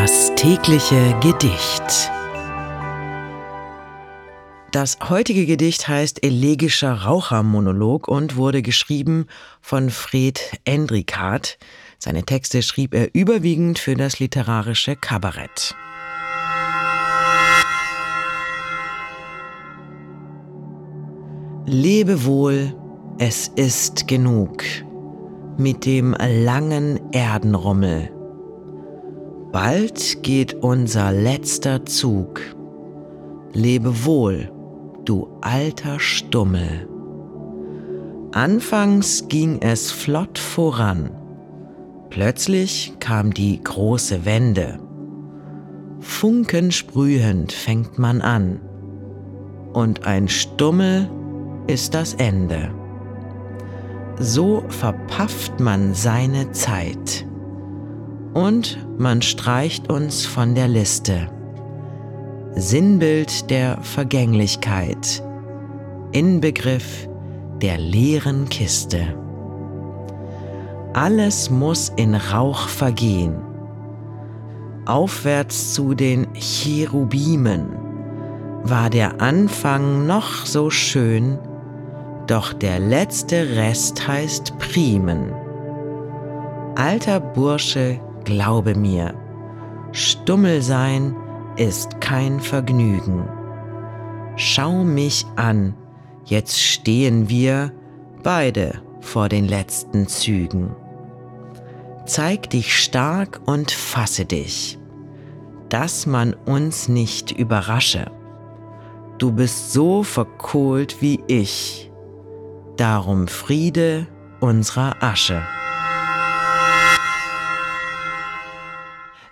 Das tägliche Gedicht. Das heutige Gedicht heißt Elegischer Rauchermonolog und wurde geschrieben von Fred Endrikat. Seine Texte schrieb er überwiegend für das literarische Kabarett. Lebe wohl, es ist genug mit dem langen Erdenrummel. Bald geht unser letzter Zug. Lebe wohl, du alter Stummel. Anfangs ging es flott voran. Plötzlich kam die große Wende. Funkensprühend fängt man an. Und ein Stummel ist das Ende. So verpafft man seine Zeit. Und man streicht uns von der Liste. Sinnbild der Vergänglichkeit, Inbegriff der leeren Kiste. Alles muss in Rauch vergehen. Aufwärts zu den Cherubimen war der Anfang noch so schön, doch der letzte Rest heißt Primen. Alter Bursche, glaube mir, Stummel sein ist kein Vergnügen. Schau mich an, jetzt stehen wir beide vor den letzten Zügen. Zeig dich stark und fasse dich, dass man uns nicht überrasche. Du bist so verkohlt wie ich darum Friede unserer Asche.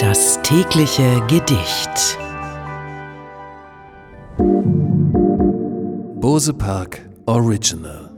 Das tägliche Gedicht. Bose Park Original